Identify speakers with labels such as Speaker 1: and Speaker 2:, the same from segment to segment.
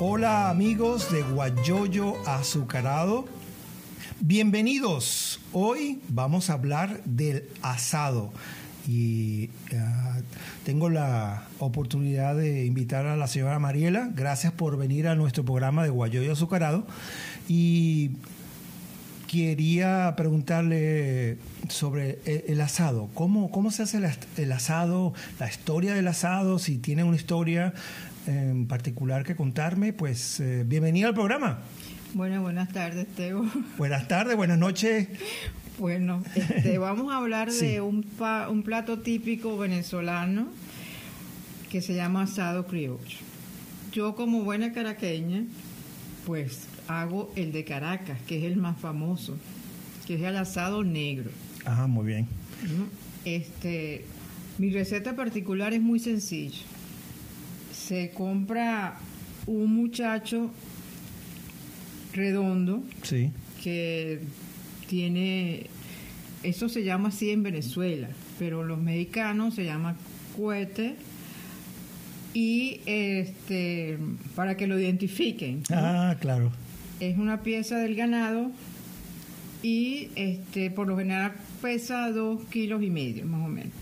Speaker 1: Hola amigos de Guayoyo Azucarado. Bienvenidos. Hoy vamos a hablar del asado. Y uh, tengo la oportunidad de invitar a la señora Mariela. Gracias por venir a nuestro programa de Guayoyo Azucarado. Y quería preguntarle sobre el, asado. ¿Cómo, ¿Cómo se hace el asado? La historia del asado, si tiene una historia en particular que contarme, pues eh, bienvenido al programa.
Speaker 2: Bueno, buenas tardes, Teo.
Speaker 1: Buenas tardes, buenas noches.
Speaker 2: Bueno, este, vamos a hablar de un, un plato típico venezolano que se llama asado criollo. Yo como buena caraqueña, pues hago el de Caracas, que es el más famoso, que es el asado negro.
Speaker 1: Ajá, muy bien.
Speaker 2: Este, mi receta particular es muy sencilla se compra un muchacho redondo
Speaker 1: sí.
Speaker 2: que tiene, eso se llama así en Venezuela, pero los mexicanos se llama cohete y este para que lo identifiquen.
Speaker 1: Ah, claro.
Speaker 2: Es una pieza del ganado y este por lo general pesa dos kilos y medio más o menos.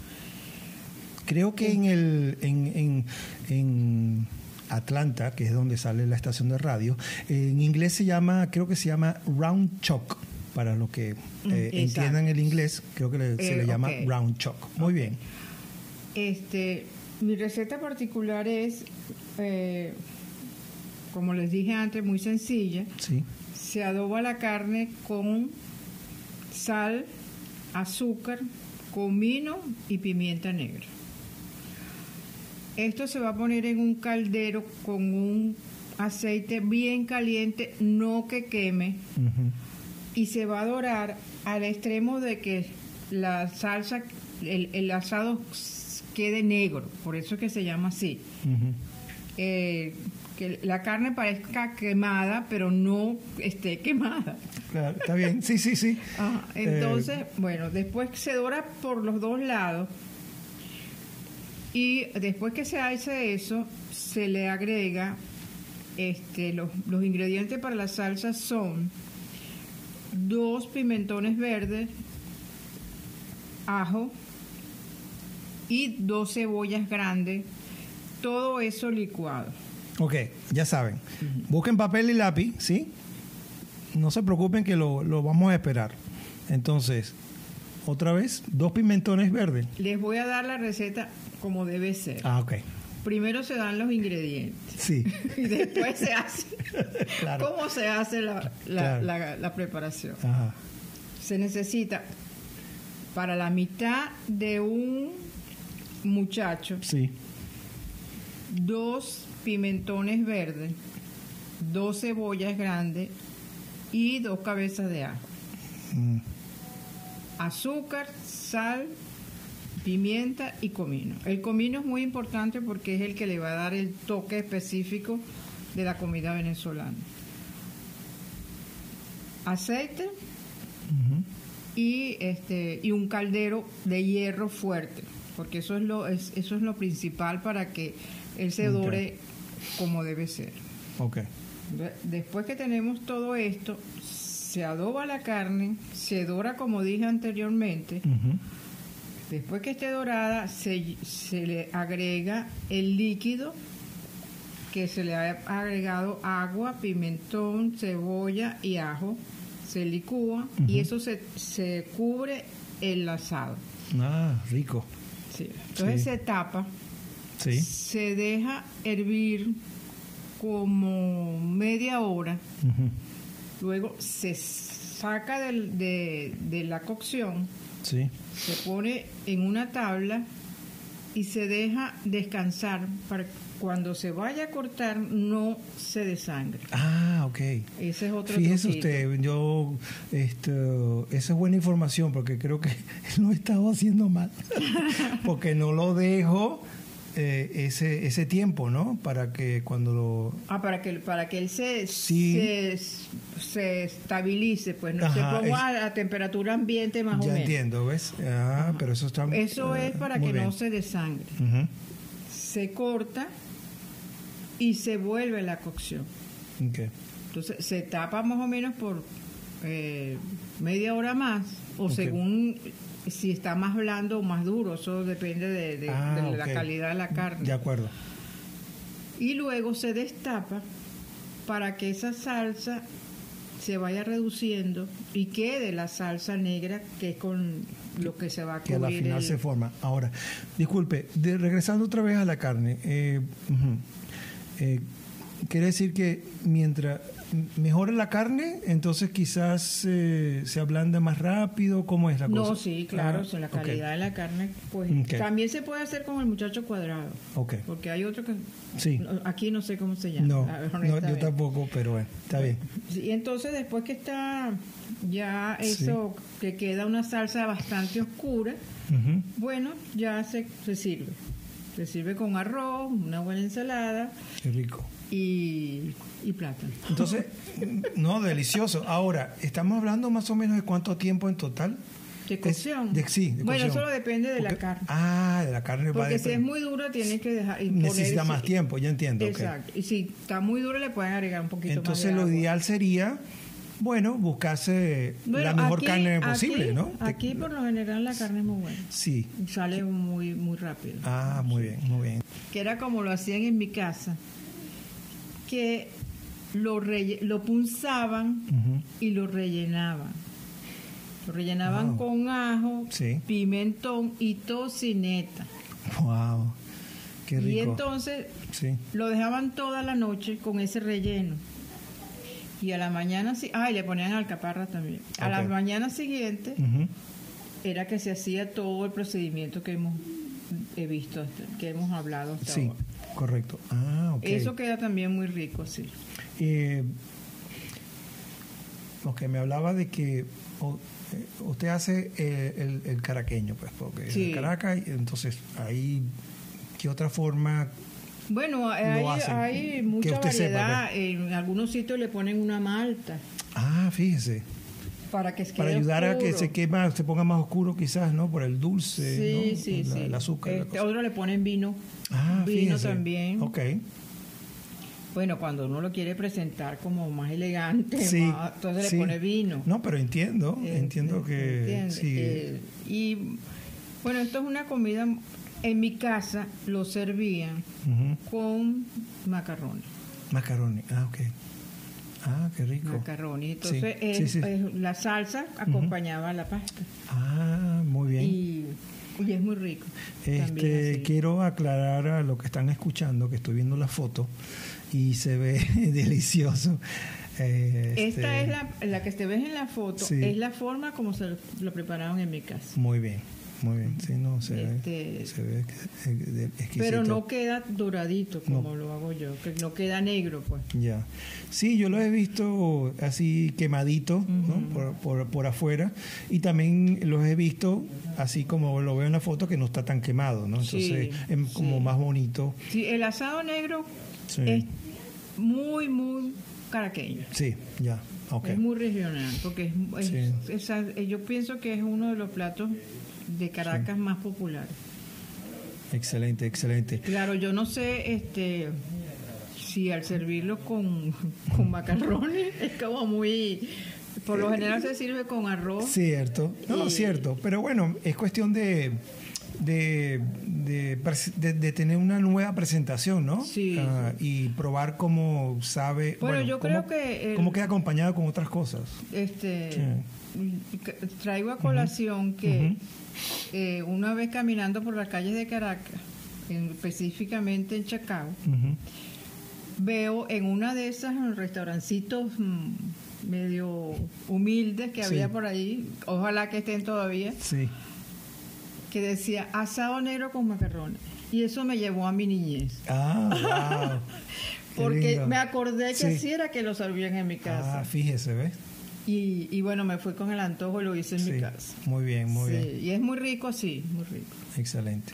Speaker 1: Creo que en el en, en, Atlanta, que es donde sale la estación de radio, en inglés se llama, creo que se llama round chock. Para los que mm, eh, entiendan el inglés, creo que se le eh, llama round chock. Muy bien.
Speaker 2: Este, mi receta particular es, eh, como les dije antes, muy sencilla.
Speaker 1: Sí.
Speaker 2: Se adoba la carne con sal, azúcar, comino y pimienta negra. Esto se va a poner en un caldero con un aceite bien caliente, no que queme, y se va a dorar al extremo de que la salsa, el, asado quede negro, por eso es que se llama así. Eh, que la carne parezca quemada, pero no esté quemada.
Speaker 1: Claro, está bien, sí, sí, sí.
Speaker 2: entonces, eh, bueno, después se dora por los dos lados y después que se hace eso, se le agrega este, los, ingredientes para la salsa son dos pimentones verdes, ajo y dos cebollas grandes, todo eso licuado.
Speaker 1: Ok, ya saben. Busquen papel y lápiz, ¿sí? No se preocupen que lo, lo vamos a esperar. Entonces, otra vez, dos pimentones verdes.
Speaker 2: Les voy a dar la receta como debe ser.
Speaker 1: Ah, ok.
Speaker 2: Primero se dan los ingredientes.
Speaker 1: Sí.
Speaker 2: y después se hace. ¿Cómo se hace la, la, preparación? Ajá. Se necesita para la mitad de un muchacho.
Speaker 1: Sí.
Speaker 2: Dos pimentones verdes, dos cebollas grandes y dos cabezas de ajo. Mm. Azúcar, sal pimienta y comino. El comino es muy importante porque es el que le va a dar el toque específico de la comida venezolana. Aceite y este y un caldero de hierro fuerte, porque eso es lo eso es lo principal para que él se dore como debe ser.
Speaker 1: Okay.
Speaker 2: Después que tenemos todo esto, se adoba la carne, se dora como dije anteriormente. Después que esté dorada, se, se le agrega el líquido que se le ha agregado agua, pimentón, cebolla y ajo. Se licúa y eso se, se cubre el asado.
Speaker 1: Ah, rico.
Speaker 2: Sí. Entonces se tapa.
Speaker 1: Sí.
Speaker 2: Se deja hervir como media hora. Luego se saca de, de la cocción
Speaker 1: se
Speaker 2: pone en una tabla y se deja descansar para cuando se vaya a cortar no se desangre.
Speaker 1: Ah, ok.
Speaker 2: Ese es otro
Speaker 1: Fíjese usted, yo, esto, esa es buena información porque creo que lo he estado haciendo mal. porque no lo dejo eh, ese, ese tiempo, ¿no? Para que cuando lo...
Speaker 2: Ah, para que, para que él se, se, estabilice, pues no se ponga a temperatura ambiente más o menos.
Speaker 1: Ya entiendo, ¿ves? Ah, pero eso está...
Speaker 2: Eso es para que no se desangre. Se corta y se vuelve la cocción. Entonces se tapa más o menos por eh, media hora más o según si está más blando o más duro, eso depende de, de-
Speaker 1: Ah,
Speaker 2: de la calidad de la carne.
Speaker 1: De acuerdo.
Speaker 2: Y luego se destapa para que esa salsa se vaya reduciendo y quede la salsa negra que es con lo que se va a
Speaker 1: que
Speaker 2: cubrir.
Speaker 1: la final
Speaker 2: el-
Speaker 1: se forma. Ahora, disculpe, de- regresando otra vez a la carne, eh. Eh, quiere decir que mientras mejora la carne, entonces quizás eh, se ablanda más rápido, ¿cómo es la cosa?
Speaker 2: No, sí, claro,
Speaker 1: Ah,
Speaker 2: si la calidad de la carne, pues también se puede hacer con el muchacho cuadrado,
Speaker 1: Ok.
Speaker 2: porque hay otro que
Speaker 1: Sí.
Speaker 2: aquí no sé cómo se llama.
Speaker 1: No, yo tampoco, pero bueno, está bien.
Speaker 2: Y entonces después que está ya
Speaker 1: Sí.
Speaker 2: eso, que queda una salsa bastante oscura, bueno, ya se, se sirve. Se sirve con arroz, una buena ensalada
Speaker 1: Qué rico.
Speaker 2: Y, y plátano.
Speaker 1: Entonces, no, delicioso. Ahora, estamos hablando más o menos de cuánto tiempo en total.
Speaker 2: De cocción.
Speaker 1: de- sí, de
Speaker 2: bueno,
Speaker 1: cocción.
Speaker 2: solo depende de la carne.
Speaker 1: Ah, de la carne va a
Speaker 2: Porque si es muy dura, tienes que dejar. y
Speaker 1: Necesita más tiempo, ya entiendo.
Speaker 2: Exacto. Y si está muy dura, le pueden agregar un poquito
Speaker 1: Entonces
Speaker 2: más de
Speaker 1: lo ideal sería, bueno, buscarse
Speaker 2: Bueno,
Speaker 1: la mejor
Speaker 2: aquí-
Speaker 1: carne
Speaker 2: aquí-
Speaker 1: posible, ¿no? Te-
Speaker 2: Aquí, por lo general, la carne es muy buena.
Speaker 1: Sí.
Speaker 2: Sale muy, muy rápido.
Speaker 1: Ah, muy bien, muy bien.
Speaker 2: que era como lo hacían en mi casa, que lo, relle- lo punzaban y lo rellenaban. Lo rellenaban
Speaker 1: Wow.
Speaker 2: con ajo,
Speaker 1: Sí.
Speaker 2: pimentón y tocineta.
Speaker 1: Wow. Qué rico.
Speaker 2: Y entonces
Speaker 1: Sí.
Speaker 2: lo dejaban toda la noche con ese relleno. Y a la mañana, ah, y le ponían alcaparra también. A la mañana siguiente era que se hacía todo el procedimiento que hemos he visto, que hemos hablado hasta
Speaker 1: Sí,
Speaker 2: ahora.
Speaker 1: Correcto. Ah, ok.
Speaker 2: Eso queda también muy rico, sí.
Speaker 1: Eh, ok, me hablaba de que eh, usted hace eh, el, el caraqueño, pues, porque
Speaker 2: Sí.
Speaker 1: en Caracas, y entonces ahí, ¿qué otra forma?
Speaker 2: Bueno, hay, hay mucha
Speaker 1: sepa,
Speaker 2: variedad. en algunos sitios le ponen una malta
Speaker 1: Ah, fíjese,
Speaker 2: para que se
Speaker 1: para
Speaker 2: quede
Speaker 1: ayudar a que se quema, se ponga más oscuro quizás, ¿no? Por el dulce,
Speaker 2: Sí,
Speaker 1: ¿no?
Speaker 2: sí,
Speaker 1: La-
Speaker 2: sí.
Speaker 1: el azúcar.
Speaker 2: Este, otro le ponen vino.
Speaker 1: ah,
Speaker 2: vino
Speaker 1: fíjese.
Speaker 2: también.
Speaker 1: Ok,
Speaker 2: Bueno, cuando uno lo quiere presentar como más elegante,
Speaker 1: sí.
Speaker 2: más- entonces
Speaker 1: sí.
Speaker 2: le pone vino.
Speaker 1: No, pero entiendo,
Speaker 2: Eh,
Speaker 1: entiendo que
Speaker 2: ¿entiende?
Speaker 1: sí.
Speaker 2: Eh, y bueno, esto es una comida, en mi casa lo servían con macarrones.
Speaker 1: Macaroni, ah, ok. Ah, qué rico.
Speaker 2: Macarrones. Entonces
Speaker 1: Sí,
Speaker 2: es-
Speaker 1: sí, sí.
Speaker 2: es- la salsa acompañaba la pasta.
Speaker 1: Ah, muy bien.
Speaker 2: Y, y es muy rico.
Speaker 1: Este, quiero aclarar a lo que están escuchando que estoy viendo la foto y se ve delicioso. Eh,
Speaker 2: Esta
Speaker 1: este,
Speaker 2: es la, la que te ves en la foto, es la forma como se lo, lo prepararon en mi casa.
Speaker 1: Muy bien, muy bien. Sí, no, se
Speaker 2: Este,
Speaker 1: ve, se ve exquisito.
Speaker 2: Pero no queda doradito como
Speaker 1: No.
Speaker 2: lo hago yo, que no queda negro, pues.
Speaker 1: Ya. Sí, yo lo he visto así quemadito, ¿no? Por, por, por afuera. Y también los he visto así como lo veo en la foto, que no está tan quemado, ¿no? Entonces
Speaker 2: Sí,
Speaker 1: es como
Speaker 2: sí.
Speaker 1: más bonito.
Speaker 2: Sí, el asado negro
Speaker 1: Sí.
Speaker 2: es muy, muy caraqueño.
Speaker 1: Sí, ya. Ok.
Speaker 2: Es muy regional, porque es, es-
Speaker 1: Sí.
Speaker 2: esa- yo pienso que es uno de los platos de Caracas más populares.
Speaker 1: Excelente, excelente.
Speaker 2: Claro, yo no sé este si al servirlo con, con macarrones es como muy... Por lo general se sirve con arroz.
Speaker 1: Cierto, no,
Speaker 2: Y-
Speaker 1: cierto, pero bueno, es cuestión de, de, de, pres- de- de tener una nueva presentación, ¿no?
Speaker 2: Sí.
Speaker 1: Ah, y probar cómo sabe,
Speaker 2: Bueno, yo
Speaker 1: cómo,
Speaker 2: creo que el-
Speaker 1: cómo queda acompañado con otras cosas.
Speaker 2: Este, traigo a colación que eh, una vez caminando por las calles de Caracas, en- específicamente en Chacao, veo en una de esas restaurancitos mm, medio humildes que
Speaker 1: Sí.
Speaker 2: había por ahí, ojalá que estén todavía,
Speaker 1: Sí,
Speaker 2: que decía asado negro con macarrones. Y eso me llevó a mi niñez.
Speaker 1: ah, wow.
Speaker 2: Porque
Speaker 1: lindo.
Speaker 2: me acordé que
Speaker 1: Sí.
Speaker 2: así era que lo servían en mi casa.
Speaker 1: Ah, fíjese, ¿ves?
Speaker 2: Y, y bueno, me fui con el antojo y lo hice en
Speaker 1: Sí,
Speaker 2: mi casa.
Speaker 1: muy bien, muy
Speaker 2: Sí,
Speaker 1: bien.
Speaker 2: Y es muy rico, sí, muy rico.
Speaker 1: Excelente.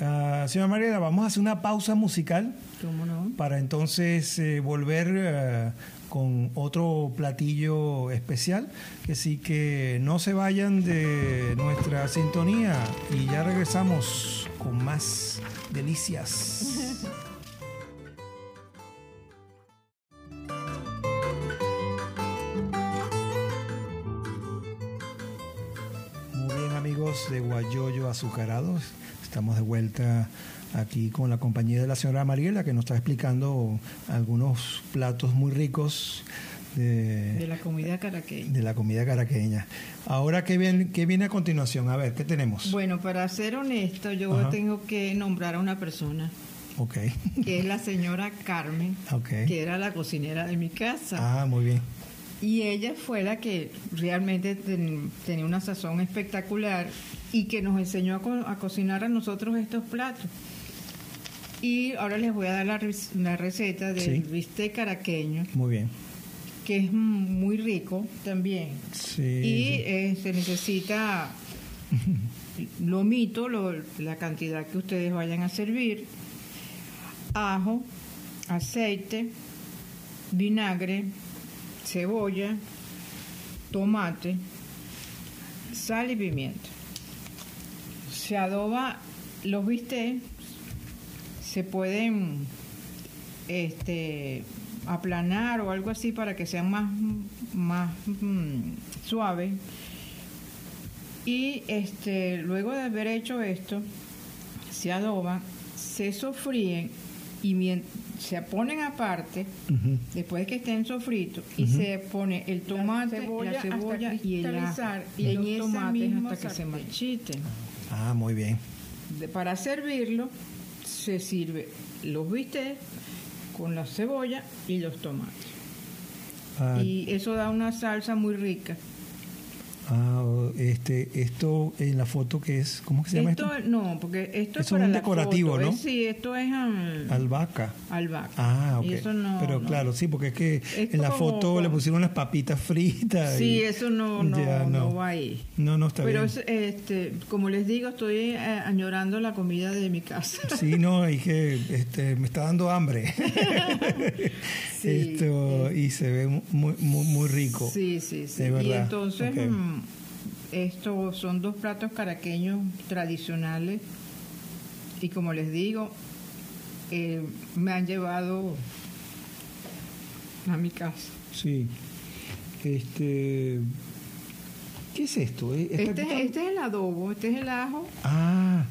Speaker 1: Ah, señora Mariela, vamos a hacer una pausa musical
Speaker 2: ¿Cómo no?
Speaker 1: para entonces eh, volver eh, con otro platillo especial. Así que no se vayan de nuestra sintonía y ya regresamos con más delicias. Muy bien amigos de Guayoyo Azucarados, estamos de vuelta aquí con la compañía de la señora Mariela que nos está explicando algunos platos muy ricos
Speaker 2: de, de, la comida caraqueña.
Speaker 1: De la comida caraqueña. Ahora, ¿qué viene, ¿qué viene a continuación? A ver, ¿qué tenemos?
Speaker 2: Bueno, para ser honesto, yo tengo que nombrar a una persona.
Speaker 1: Ok.
Speaker 2: Que es la señora Carmen,
Speaker 1: okay.
Speaker 2: que era la cocinera de mi casa.
Speaker 1: Ah, muy bien.
Speaker 2: Y ella fue la que realmente tenía una sazón espectacular y que nos enseñó a, cocinar a nosotros estos platos. Y ahora les voy a dar la, receta del bistec caraqueño.
Speaker 1: Muy bien
Speaker 2: que es muy rico también.
Speaker 1: Sí,
Speaker 2: y eh, se necesita lomito, lo, la cantidad que ustedes vayan a servir, ajo, aceite, vinagre, cebolla, tomate, sal y pimienta. Se adoba los bistecs, se pueden este, aplanar o algo así para que sean más, más mm, suaves. Y este, luego de haber hecho esto, se adoban, se sofríen y se ponen aparte, después de que estén sofritos, y se pone el tomate, la cebolla, y el ajo y los tomates hasta que se marchiten.
Speaker 1: Ah, muy bien.
Speaker 2: para servirlo, se sirve los bistecs con la cebolla y los tomates. Ah. y eso da una salsa muy rica.
Speaker 1: Ah, este, esto en la foto que es, ¿cómo se llama esto?
Speaker 2: No, porque esto
Speaker 1: es para un decorativo, ¿no?
Speaker 2: sí, esto es
Speaker 1: albahaca.
Speaker 2: Albahaca.
Speaker 1: Ah, ok. Pero claro, sí, porque es que en la foto le pusieron unas papitas fritas.
Speaker 2: Sí, eso no, no, no, va ahí.
Speaker 1: No, no está
Speaker 2: Pero
Speaker 1: bien.
Speaker 2: Pero este, como les digo, estoy eh, añorando la comida de mi casa.
Speaker 1: Sí, no, y que este, me está dando hambre. sí, esto, y se ve muy, muy, muy rico.
Speaker 2: Sí, sí, sí. Y entonces... Mm, estos son dos platos caraqueños tradicionales y como les digo, eh, me han llevado a mi casa.
Speaker 1: Sí. Este, ¿Qué es esto?
Speaker 2: Eh, este, este, es el adobo, este es el ajo.
Speaker 1: Ah.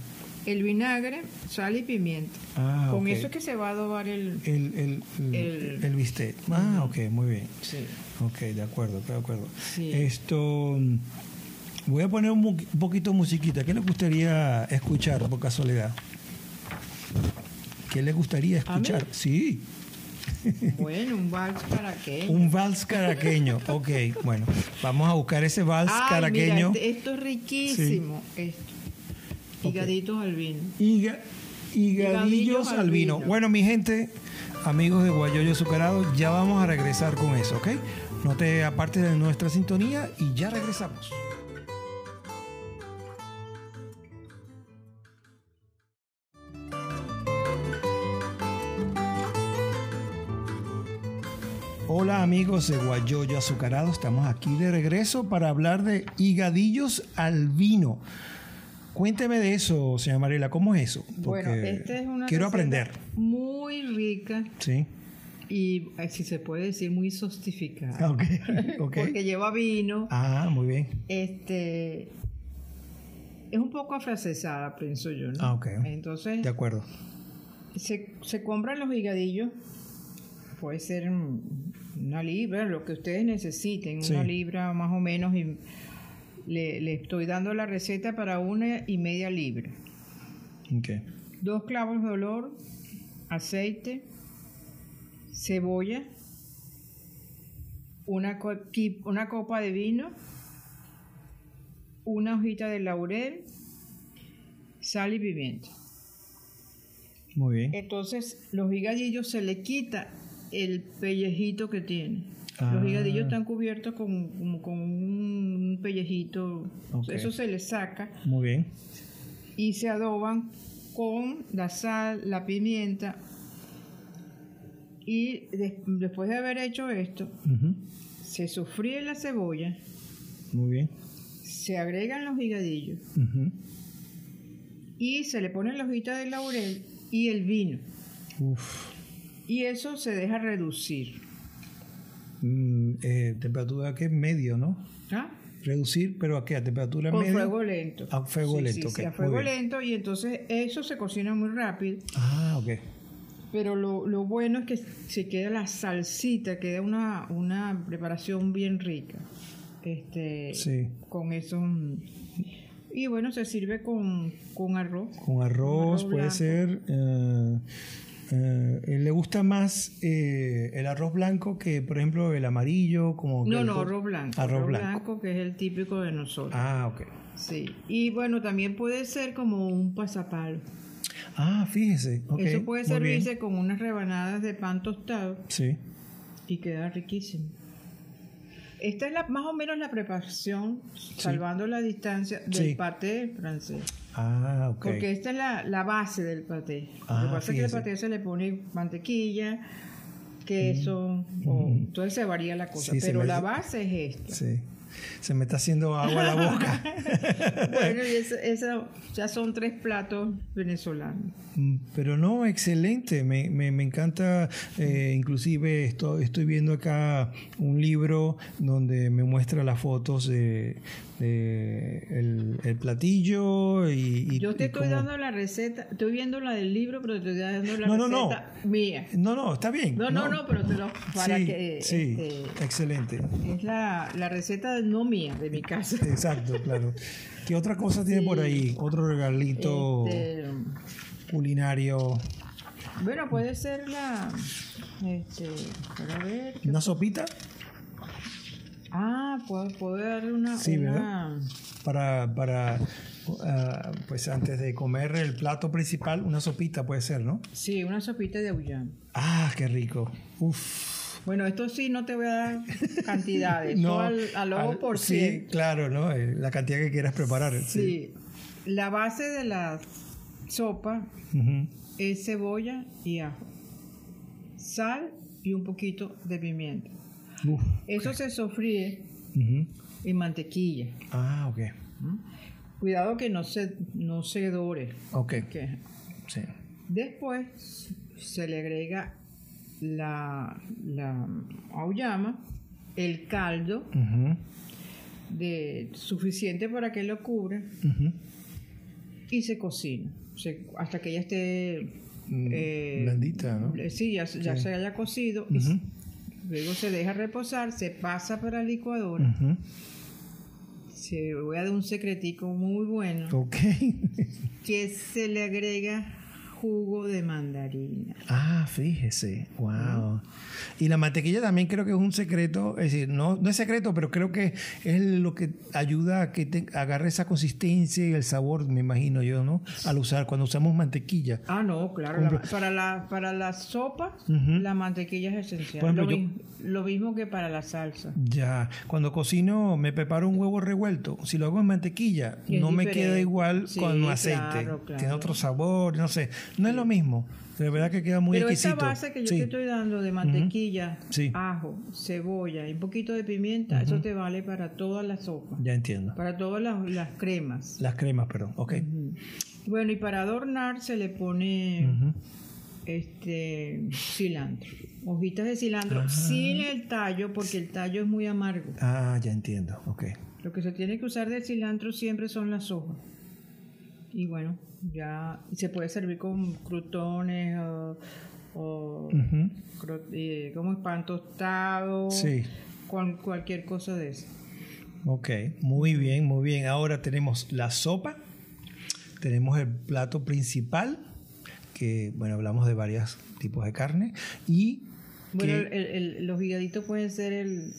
Speaker 2: El vinagre, sal y pimienta.
Speaker 1: Ah,
Speaker 2: Con eso es que se va a adobar
Speaker 1: el... El, el, el, bistec. Ah, ok, muy bien.
Speaker 2: Sí.
Speaker 1: Ok, de acuerdo, de acuerdo.
Speaker 2: Sí.
Speaker 1: Esto... Voy a poner un, poquito de musiquita. ¿Qué le gustaría escuchar por casualidad? ¿Qué le gustaría escuchar? Sí.
Speaker 2: Bueno, un vals caraqueño.
Speaker 1: un vals caraqueño, ok. Bueno, vamos a buscar ese vals caraqueño.
Speaker 2: Este, esto es riquísimo. Esto. Higaditos al vino.
Speaker 1: higadillos al vino. Bueno, mi gente, amigos de Guayoyo Azucarado, ya vamos a regresar con eso, ¿ok? No te apartes de nuestra sintonía y ya regresamos. Hola amigos de Guayoyo Azucarado, estamos aquí de regreso para hablar de higadillos al vino. Cuénteme de eso, señora Mariela, ¿cómo es eso?
Speaker 2: bueno, esta es una
Speaker 1: quiero aprender.
Speaker 2: Muy rica.
Speaker 1: Sí.
Speaker 2: Y eh, si se puede decir muy sostificada.
Speaker 1: Ah, okay.
Speaker 2: Porque lleva vino.
Speaker 1: Ah, muy bien.
Speaker 2: Este es un poco afrancesada, pienso yo, ¿no?
Speaker 1: Ah, ok.
Speaker 2: Entonces.
Speaker 1: De acuerdo.
Speaker 2: Se, se compran los higadillos. Puede ser una libra, lo que ustedes necesiten, una libra más o menos, y le, estoy dando la receta para una y media libra. Dos clavos de olor, aceite, cebolla, una, una copa de vino, una hojita de laurel, sal y pimienta.
Speaker 1: Muy bien.
Speaker 2: Entonces, los higadillos se le quita el pellejito que tiene. Los ah. higadillos están cubiertos con, con un pellejito. Eso se le saca.
Speaker 1: Muy bien.
Speaker 2: Y se adoban con la sal, la pimienta. Y después de haber hecho esto, se sofríe la cebolla.
Speaker 1: Muy bien.
Speaker 2: Se agregan los higadillos. Y se le pone la hojita de laurel y el vino.
Speaker 1: Uf.
Speaker 2: Y eso se deja reducir.
Speaker 1: Mm, eh, temperatura que es medio, ¿no?
Speaker 2: ¿Ah?
Speaker 1: reducir, pero a qué? ¿A temperatura
Speaker 2: Con
Speaker 1: media?
Speaker 2: fuego lento.
Speaker 1: A fuego
Speaker 2: Sí,
Speaker 1: lento,
Speaker 2: sí, sí, a fuego lento y entonces eso se cocina muy rápido.
Speaker 1: Ah, ok.
Speaker 2: Pero lo, lo bueno es que se queda la salsita, queda una, una preparación bien rica. Este,
Speaker 1: Sí.
Speaker 2: Con eso. mm, Y bueno, se sirve con, con arroz.
Speaker 1: Con arroz
Speaker 2: arroz
Speaker 1: puede ser. eh, eh, ¿Le gusta más eh, el arroz blanco que, por ejemplo, el amarillo? Como
Speaker 2: No, no, arroz blanco.
Speaker 1: Arroz blanco.
Speaker 2: que es el típico de nosotros.
Speaker 1: Ah, ok.
Speaker 2: Sí. Y bueno, también puede ser como un pasapalo.
Speaker 1: Ah, fíjese.
Speaker 2: Eso puede servirse con unas rebanadas de pan tostado
Speaker 1: Sí.
Speaker 2: y queda riquísimo. Esta es la, más o menos la preparación, salvando la distancia, del
Speaker 1: Sí.
Speaker 2: paté francés.
Speaker 1: Ah, ok.
Speaker 2: Porque esta es la, la base del paté. Lo
Speaker 1: Ah,
Speaker 2: que pasa es que el paté se le pone mantequilla, queso, o, entonces se varía la cosa.
Speaker 1: Sí,
Speaker 2: pero
Speaker 1: me-
Speaker 2: la base es esta.
Speaker 1: Sí. Se me está haciendo agua a la boca.
Speaker 2: bueno, y esa, esa- ya son tres platos venezolanos.
Speaker 1: Mm, Pero no, excelente, me, me, me encanta, eh, inclusive estoy, estoy viendo acá un libro donde me muestra las fotos de, de el, el platillo y... y-
Speaker 2: Yo te estoy dando la receta, estoy viendo la del libro, pero te estoy dando la
Speaker 1: No, no, no.
Speaker 2: receta mía.
Speaker 1: No, no, está bien.
Speaker 2: No, no, no, pero te lo para
Speaker 1: sí,
Speaker 2: que
Speaker 1: sí,
Speaker 2: este,
Speaker 1: excelente.
Speaker 2: es la, la receta no mía, de mi casa.
Speaker 1: Exacto, claro. ¿Qué otra cosa tiene por ahí? Otro regalito
Speaker 2: Este,
Speaker 1: culinario.
Speaker 2: bueno, puede ser la este, para ver. ¿qué-
Speaker 1: ¿Una sopita?
Speaker 2: Ah, puedo, puedo darle una,
Speaker 1: Sí,
Speaker 2: una-
Speaker 1: Para, para ah, pues antes de comer el plato principal, una sopita puede ser, ¿no?
Speaker 2: sí, una sopita de auyán.
Speaker 1: Ah, qué rico. Uf.
Speaker 2: Bueno, esto sí no te voy a dar cantidades, no, al, al ojo por
Speaker 1: Sí,
Speaker 2: cien.
Speaker 1: claro, ¿no? Eh, La cantidad que quieras preparar. Sí.
Speaker 2: Sí. La base de la sopa es cebolla y ajo, sal y un poquito de pimienta.
Speaker 1: Uf.
Speaker 2: Eso se sofríe en mantequilla.
Speaker 1: Ah, ok.
Speaker 2: ¿m? Cuidado que no se, no se dore.
Speaker 1: Ok.
Speaker 2: que-
Speaker 1: Sí.
Speaker 2: Después se le agrega la, la auyama, el caldo de, suficiente para que lo cubra y se cocina se- hasta que ya esté
Speaker 1: Mm,
Speaker 2: eh,
Speaker 1: blandita, ¿no?
Speaker 2: eh, sí, ya, ya
Speaker 1: Sí.
Speaker 2: se haya cocido y luego se deja reposar, se pasa para la licuadora.
Speaker 1: Ujú.
Speaker 2: Se voy a dar un secretico muy bueno
Speaker 1: Ok.
Speaker 2: que se le agrega jugo de mandarina.
Speaker 1: Ah, fíjese, wow. Y la mantequilla también creo que es un secreto, es decir, no, no es secreto, pero creo que es lo que ayuda a que te agarre esa consistencia y el sabor, me imagino yo, ¿no? Al usar, cuando usamos mantequilla.
Speaker 2: Ah, no, claro. la- para, la, para la sopa, la mantequilla es esencial.
Speaker 1: Por ejemplo,
Speaker 2: lo,
Speaker 1: yo-
Speaker 2: mi- lo mismo que para la salsa.
Speaker 1: Ya, cuando cocino me preparo un huevo revuelto. Si lo hago en mantequilla, no me queda igual
Speaker 2: Sí,
Speaker 1: con aceite.
Speaker 2: claro, claro.
Speaker 1: Tiene otro sabor, no sé. No es lo mismo. De verdad que queda muy
Speaker 2: Pero
Speaker 1: exquisito.
Speaker 2: esa base que yo
Speaker 1: Sí.
Speaker 2: te estoy dando de mantequilla,
Speaker 1: Sí.
Speaker 2: ajo, cebolla y un poquito de pimienta, eso te vale para toda la sopa,
Speaker 1: Ya entiendo.
Speaker 2: para todas las, las cremas.
Speaker 1: Las cremas, perdón. Ok.
Speaker 2: Bueno, y para adornar se le pone este cilantro, hojitas de cilantro sin el tallo, porque el tallo es muy amargo.
Speaker 1: Ah, ya entiendo. Ok.
Speaker 2: Lo que se tiene que usar del cilantro siempre son las hojas. Y bueno, ya y se puede servir con crutones o, o eh, como pan tostado,
Speaker 1: Sí.
Speaker 2: con cualquier cosa de eso.
Speaker 1: Ok, muy bien, muy bien. Ahora tenemos la sopa, tenemos el plato principal, que bueno, hablamos de varios tipos de carne, y
Speaker 2: Bueno, el- el- los higaditos pueden ser el,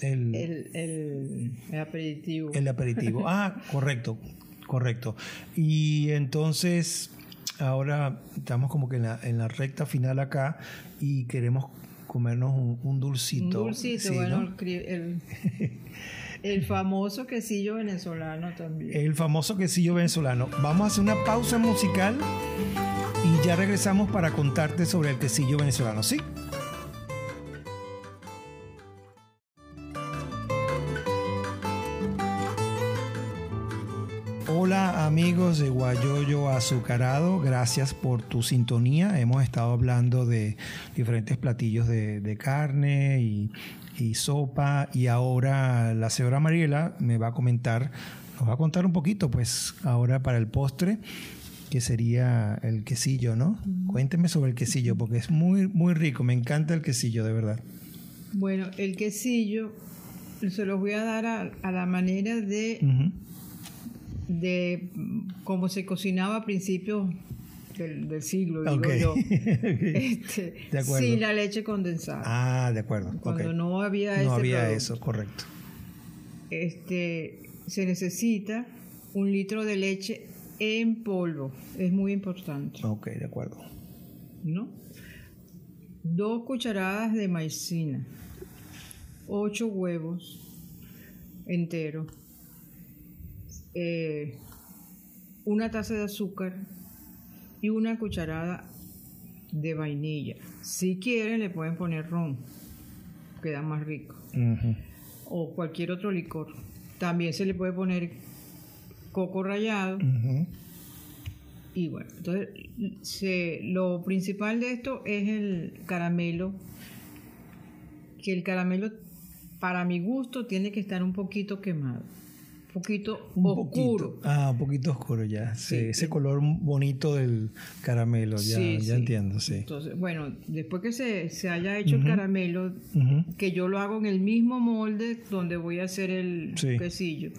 Speaker 1: el,
Speaker 2: el, el- el aperitivo.
Speaker 1: el aperitivo. Ah, correcto, correcto. Y entonces, ahora estamos como que en la, en la recta final acá y queremos comernos un, un
Speaker 2: Un
Speaker 1: dulcito.
Speaker 2: dulcito,
Speaker 1: sí,
Speaker 2: bueno,
Speaker 1: ¿no?
Speaker 2: el, cri- el, el famoso quesillo venezolano también.
Speaker 1: El famoso quesillo venezolano. Vamos a hacer una pausa musical y ya regresamos para contarte sobre el quesillo venezolano, ¿sí? Amigos de Guayoyo Azucarado, gracias por tu sintonía. Hemos estado hablando de diferentes platillos de, de carne y, y sopa. Y ahora la señora Mariela me va a comentar, nos va a contar un poquito, pues ahora para el postre, que sería el quesillo, ¿no? Cuénteme sobre el quesillo, porque es muy, muy rico. Me encanta el quesillo, de verdad.
Speaker 2: Bueno, el quesillo se los voy a dar a, a la manera de. De cómo se cocinaba a principios del, del siglo, digo yo. Este,
Speaker 1: De acuerdo.
Speaker 2: sin la leche condensada.
Speaker 1: Ah, de acuerdo.
Speaker 2: cuando no había ese
Speaker 1: No había
Speaker 2: producto.
Speaker 1: eso, correcto.
Speaker 2: Este, se necesita un litro de leche en polvo. Es muy importante,
Speaker 1: Ok, de acuerdo.
Speaker 2: ¿no? Dos cucharadas de maicina, ocho huevos enteros, eh, una taza de azúcar y una cucharada de vainilla. Si quieren le pueden poner ron, queda más rico. O cualquier otro licor. También se le puede poner coco rallado y bueno, entonces se- lo principal de esto es el caramelo, que el caramelo para mi gusto tiene que estar un poquito quemado, poquito
Speaker 1: Un
Speaker 2: oscuro.
Speaker 1: poquito. Ah, un poquito oscuro ya. Sí,
Speaker 2: Sí.
Speaker 1: ese color bonito del caramelo, ya,
Speaker 2: Sí,
Speaker 1: ya
Speaker 2: sí.
Speaker 1: entiendo, sí.
Speaker 2: Entonces, bueno, después que se, se haya hecho el caramelo, que yo lo hago en el mismo molde donde voy a hacer el quesillo.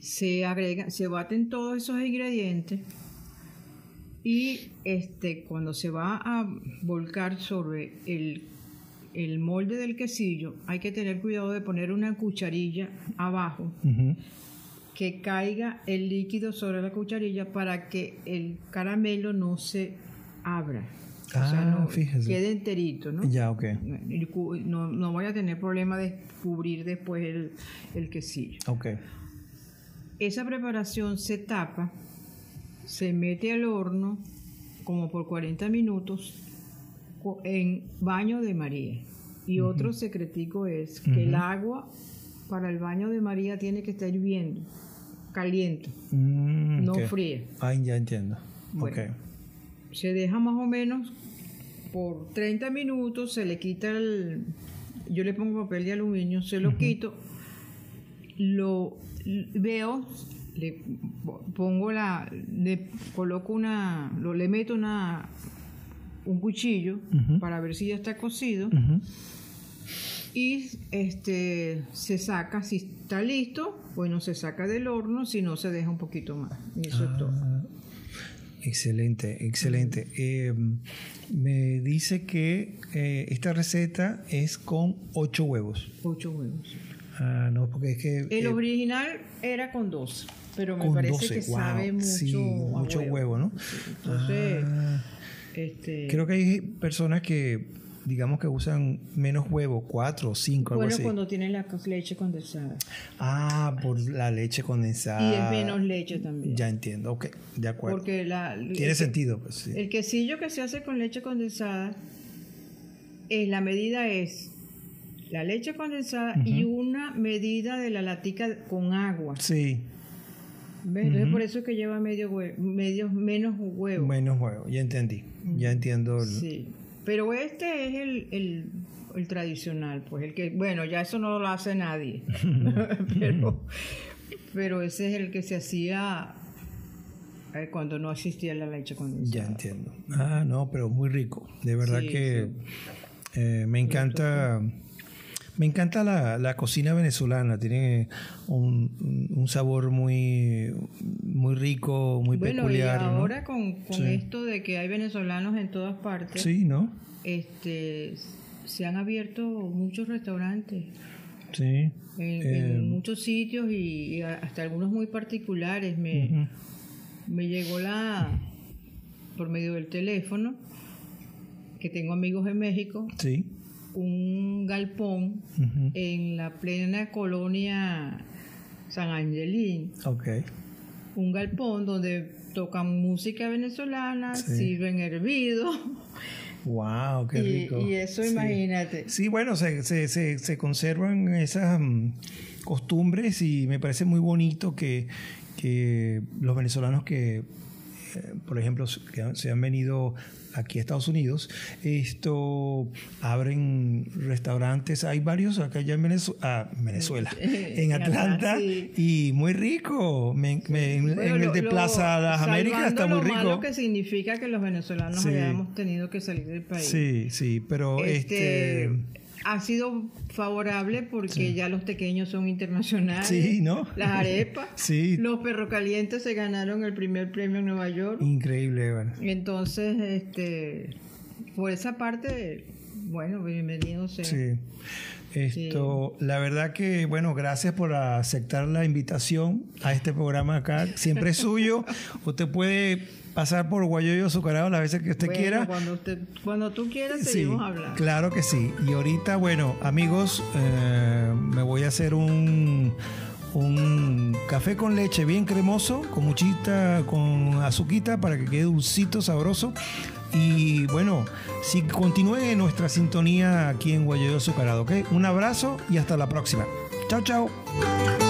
Speaker 2: Se agregan, se baten todos esos ingredientes y este cuando se va a volcar sobre el, el molde del quesillo, hay que tener cuidado de poner una cucharilla abajo que caiga el líquido sobre la cucharilla para que el caramelo no se abra. o sea,
Speaker 1: Ah,
Speaker 2: no
Speaker 1: fíjese.
Speaker 2: quede enterito, ¿no?
Speaker 1: Ya, ok.
Speaker 2: No, no voy a tener problema de cubrir después el, el quesillo.
Speaker 1: Ok.
Speaker 2: Esa preparación se tapa, se mete al horno como por 40 minutos en baño de María. Y otro secretico es que el agua para el baño de María tiene que estar hirviendo, caliente,
Speaker 1: Mm,
Speaker 2: no fría.
Speaker 1: Ay, ya entiendo.
Speaker 2: Bueno. Se deja más o menos por 30 minutos, se le quita el... Yo le pongo papel de aluminio, se lo quito, lo veo, le pongo la... le coloco una... Lo, le meto una un cuchillo para ver si ya está cocido. Y este se saca si está listo bueno se saca del horno si no se deja un poquito más. Y eso es todo.
Speaker 1: Ah, Excelente, excelente. Eh, me dice que eh, esta receta es con ocho huevos.
Speaker 2: ocho huevos.
Speaker 1: Ah, no, porque es que...
Speaker 2: El
Speaker 1: eh,
Speaker 2: original era con 12, pero me
Speaker 1: con
Speaker 2: parece
Speaker 1: 12,
Speaker 2: que
Speaker 1: wow,
Speaker 2: sabe mucho,
Speaker 1: sí, mucho huevo, ¿no?
Speaker 2: Entonces,
Speaker 1: Ah,
Speaker 2: este,
Speaker 1: creo que hay personas que, digamos que usan menos huevo, cuatro o cinco, algo
Speaker 2: bueno,
Speaker 1: así.
Speaker 2: cuando tienen la leche condensada.
Speaker 1: Ah, por la leche condensada.
Speaker 2: y es menos leche también.
Speaker 1: Ya entiendo, ok, de acuerdo.
Speaker 2: Porque la,
Speaker 1: Tiene
Speaker 2: el,
Speaker 1: sentido, pues sí.
Speaker 2: el quesillo que se hace con leche condensada, es, la medida es la leche condensada y una medida de la latica con agua.
Speaker 1: Sí,
Speaker 2: ¿Ves? Entonces, por eso es que lleva medio, medio menos huevo.
Speaker 1: menos huevo, ya entendí. Ya entiendo. el-
Speaker 2: Sí, pero este es el, el, el tradicional, pues el que, bueno, ya eso no lo hace nadie, pero, pero ese es el que se hacía eh, cuando no existía la leche condensada.
Speaker 1: Ya entiendo. Ah, no, pero muy rico. De verdad
Speaker 2: Sí,
Speaker 1: que eh, me encanta. Me encanta la, la cocina venezolana. Tiene un, un sabor muy, muy rico, muy
Speaker 2: bueno,
Speaker 1: peculiar.
Speaker 2: y
Speaker 1: ¿no?
Speaker 2: ahora con, con
Speaker 1: Sí.
Speaker 2: esto de que hay venezolanos en todas partes,
Speaker 1: Sí, ¿no?
Speaker 2: este, se han abierto muchos restaurantes.
Speaker 1: Sí.
Speaker 2: En,
Speaker 1: Eh,
Speaker 2: en muchos sitios y, y hasta algunos muy particulares me, me llegó la por medio del teléfono que tengo amigos en México
Speaker 1: Sí.
Speaker 2: Un galpón en la plena colonia San Angelín
Speaker 1: Ok.
Speaker 2: un galpón donde tocan música venezolana
Speaker 1: Sí.
Speaker 2: sirven hervido
Speaker 1: Wow, qué rico.
Speaker 2: y eso
Speaker 1: Sí.
Speaker 2: imagínate
Speaker 1: Sí, bueno, se, se, se, se conservan esas mm, costumbres y me parece muy bonito que, que los venezolanos que por ejemplo, que se han venido aquí a Estados Unidos, esto abren restaurantes, hay varios acá ya en Venezuela, Venezuela en Atlanta, y muy rico. en el de Plaza Las Américas está muy rico. Lo
Speaker 2: que significa que los venezolanos hayamos tenido que salir del país.
Speaker 1: Sí, sí, pero este, este
Speaker 2: ha sido favorable porque ya los pequeños son internacionales.
Speaker 1: Sí, ¿no?
Speaker 2: Las arepas.
Speaker 1: sí.
Speaker 2: Los perrocalientes se ganaron el primer premio en Nueva York.
Speaker 1: Increíble, bueno.
Speaker 2: Entonces, este, por esa parte, bueno, bienvenido sea.
Speaker 1: Sí. Esto, la verdad que, bueno, gracias por aceptar la invitación a este programa acá. Siempre es suyo. Usted puede pasar por Guayoyo Azucarado las veces que usted quiera.
Speaker 2: Cuando, usted, cuando tú quieras, seguimos hablando.
Speaker 1: Claro que sí. Y ahorita, bueno, amigos, eh, me voy a hacer un, un café con leche bien cremoso, con muchita, con azuquita para que quede dulcito, sabroso. Y bueno, si continúen nuestra sintonía aquí en Guayoyo Azucarado, ¿ok? Un abrazo y hasta la próxima. Chao, chao.